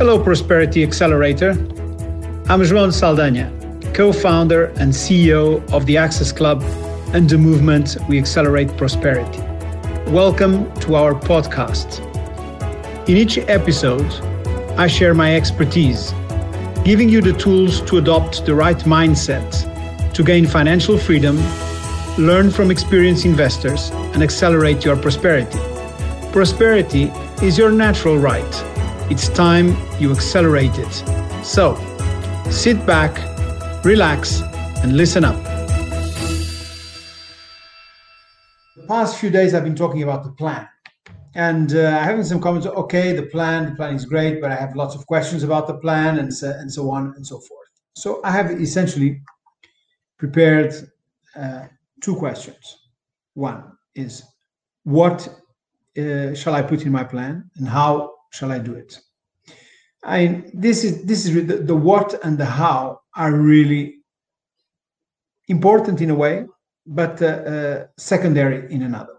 Hello, Prosperity Accelerator. I'm João Saldanha, co founder and CEO of the Access Club and the movement We Accelerate Prosperity. Welcome to our podcast. In each episode, I share my expertise, giving you the tools to adopt the right mindset to gain financial freedom, learn from experienced investors, and accelerate your prosperity. Prosperity is your natural right. It's time you accelerate it. So, sit back, relax, and listen up. The past few days, I've been talking about the plan. And uh, I have some comments. Okay, the plan, the plan is great, but I have lots of questions about the plan, and so, and so on and so forth. So I have essentially prepared uh, two questions. One is, what uh, shall I put in my plan, and how shall I do it? I this is this is the, the what and the how are really important in a way, but uh, uh, secondary in another.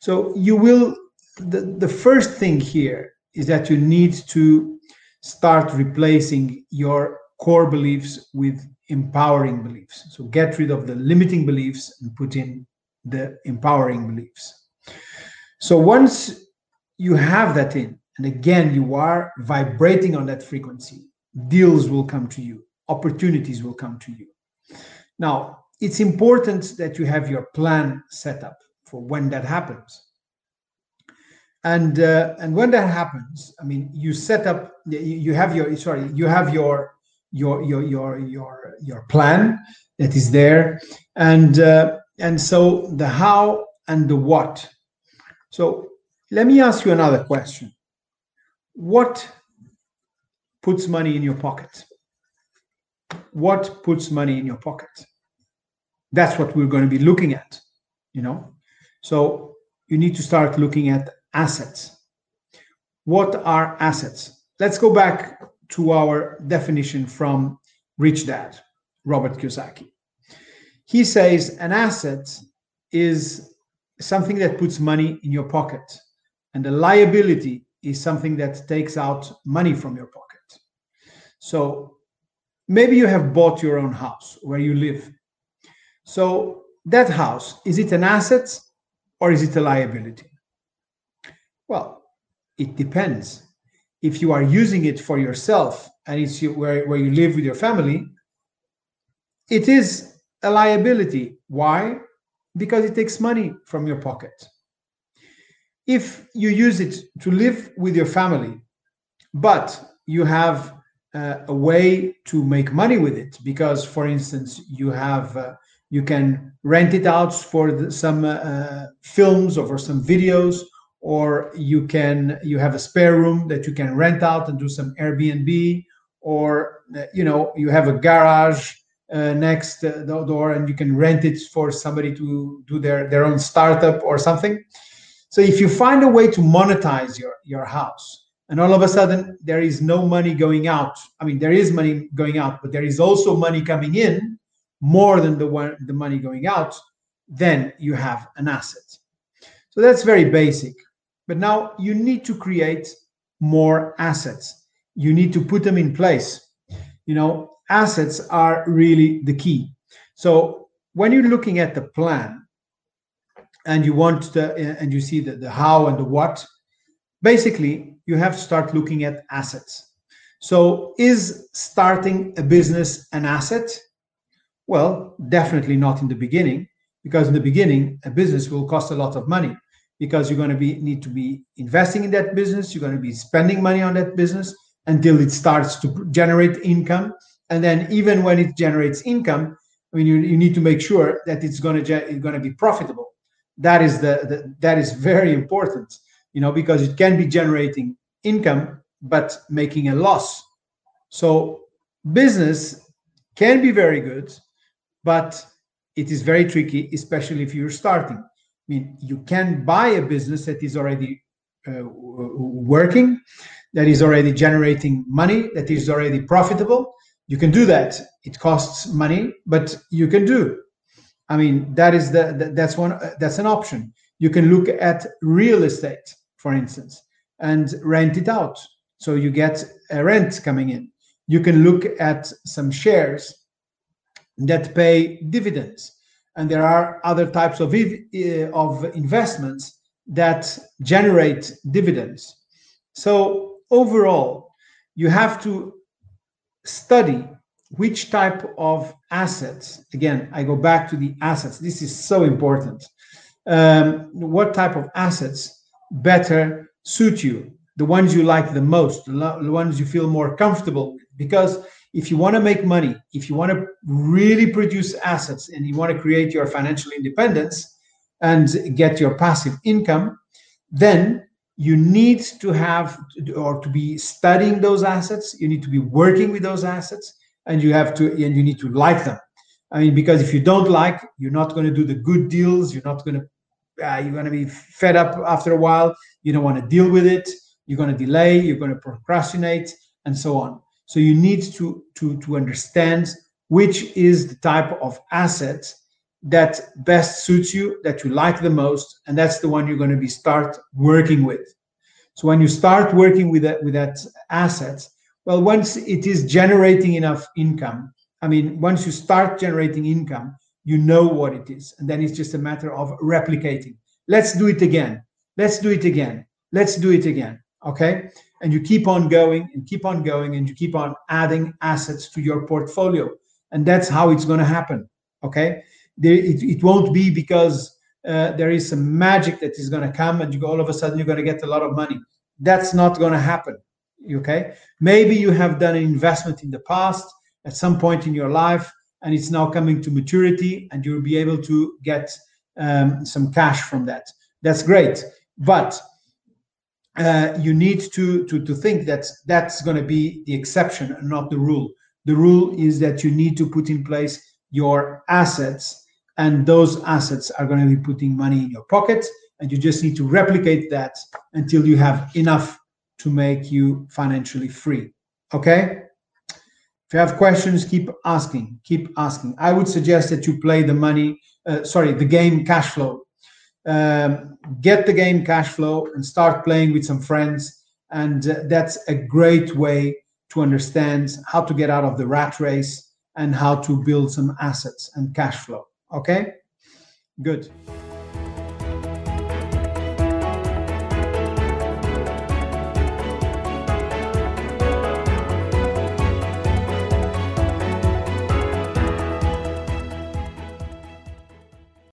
So you will the, the first thing here is that you need to start replacing your core beliefs with empowering beliefs. So get rid of the limiting beliefs and put in the empowering beliefs. So once you have that in, and again, you are vibrating on that frequency, deals will come to you, opportunities will come to you. Now, it's important that you have your plan set up for when that happens. And uh, and when that happens, I mean, you set up, you have your sorry, you have your your your your your your plan that is there, and uh, and so the how and the what. So let me ask you another question what puts money in your pocket? What puts money in your pocket? That's what we're going to be looking at, you know? So you need to start looking at assets. What are assets? Let's go back to our definition from Rich Dad, Robert Kiyosaki. He says an asset is something that puts money in your pocket, and a liability is something that takes out money from your pocket. So maybe you have bought your own house where you live. So that house, is it an asset or is it a liability? Well, it depends. If you are using it for yourself and it's where, where you live with your family, it is a liability. Why? Because it takes money from your pocket if you use it to live with your family, but you have uh, a way to make money with it, because, for instance, you have uh, you can rent it out for the, some uh, films or for some videos, or you can you have a spare room that you can rent out and do some Airbnb, or uh, you know you have a garage uh, next uh, door and you can rent it for somebody to do their their own startup or something so if you find a way to monetize your, your house, and all of a sudden there is no money going out, I mean, there is money going out, but there is also money coming in more than the one the money going out, then you have an asset. So that's very basic. But now you need to create more assets. You need to put them in place. You know, assets are really the key. So when you're looking at the plan, and you want the and you see the, the how and the what basically you have to start looking at assets. So is starting a business an asset? Well definitely not in the beginning because in the beginning a business will cost a lot of money because you're going to be need to be investing in that business you're going to be spending money on that business until it starts to generate income. And then even when it generates income i mean you, you need to make sure that it's going to ge- going to be profitable that is the, the that is very important you know because it can be generating income but making a loss. So business can be very good but it is very tricky especially if you're starting. I mean you can buy a business that is already uh, working that is already generating money that is already profitable. You can do that. It costs money but you can do I mean, that is the, that's one that's an option. You can look at real estate, for instance, and rent it out. so you get a rent coming in. You can look at some shares that pay dividends, and there are other types of uh, of investments that generate dividends. So overall, you have to study which type of assets. Again, I go back to the assets. This is so important. Um, what type of assets better suit you? The ones you like the most, the ones you feel more comfortable with. Because if you want to make money, if you want to really produce assets and you want to create your financial independence and get your passive income, then you need to have or to be studying those assets you need to be working with those assets and you have to and you need to like them i mean because if you don't like you're not going to do the good deals you're not going to uh, you're going to be fed up after a while you don't want to deal with it you're going to delay you're going to procrastinate and so on so you need to to to understand which is the type of asset that best suits you, that you like the most, and that's the one you're going to be start working with. So when you start working with that with that asset, well, once it is generating enough income, I mean, once you start generating income, you know what it is, and then it's just a matter of replicating. Let's do it again. Let's do it again. Let's do it again. Okay, and you keep on going and keep on going, and you keep on adding assets to your portfolio, and that's how it's going to happen. Okay there, it, it won't be because uh, there is some magic that is going to come and you go, all of a sudden you're going to get a lot of money. That's not going to happen. Okay. Maybe you have done an investment in the past at some point in your life and it's now coming to maturity and you'll be able to get um, some cash from that. That's great. But uh, you need to, to, to think that that's going to be the exception and not the rule. The rule is that you need to put in place your assets and those assets are going to be putting money in your pocket and you just need to replicate that until you have enough to make you financially free okay? If you have questions keep asking keep asking. I would suggest that you play the money uh, sorry the game cash flow. Um, get the game cash flow and start playing with some friends and uh, that's a great way to understand how to get out of the rat race and how to build some assets and cash flow Okay, good.